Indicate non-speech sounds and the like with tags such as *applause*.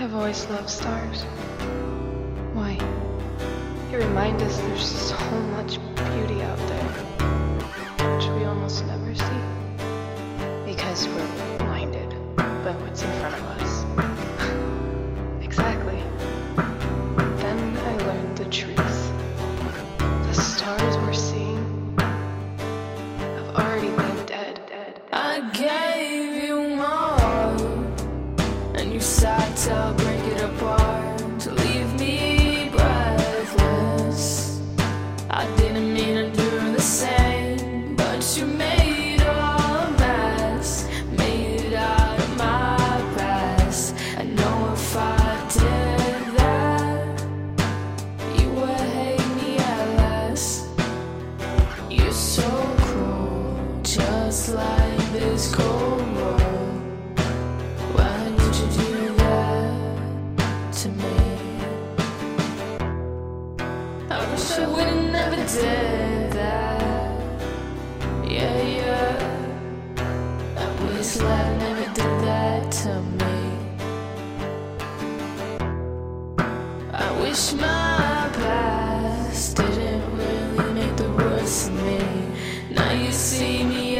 I've always loved stars. Why? They remind us there's so much beauty out there, which we almost never see. Because we're blinded by what's in front of us. *laughs* exactly. Then I learned the truth. The stars we're seeing have already been dead, dead. I gave you sat to break it apart to leave me breathless. I didn't mean to do the same, but you made a mess, made it out of my past. I know if I did that, you would hate me at less. You're so cruel, just like this cold I wish I would've never did that. Yeah, yeah. I wish life never did that to me. I wish my past didn't really make the worst of me. Now you see me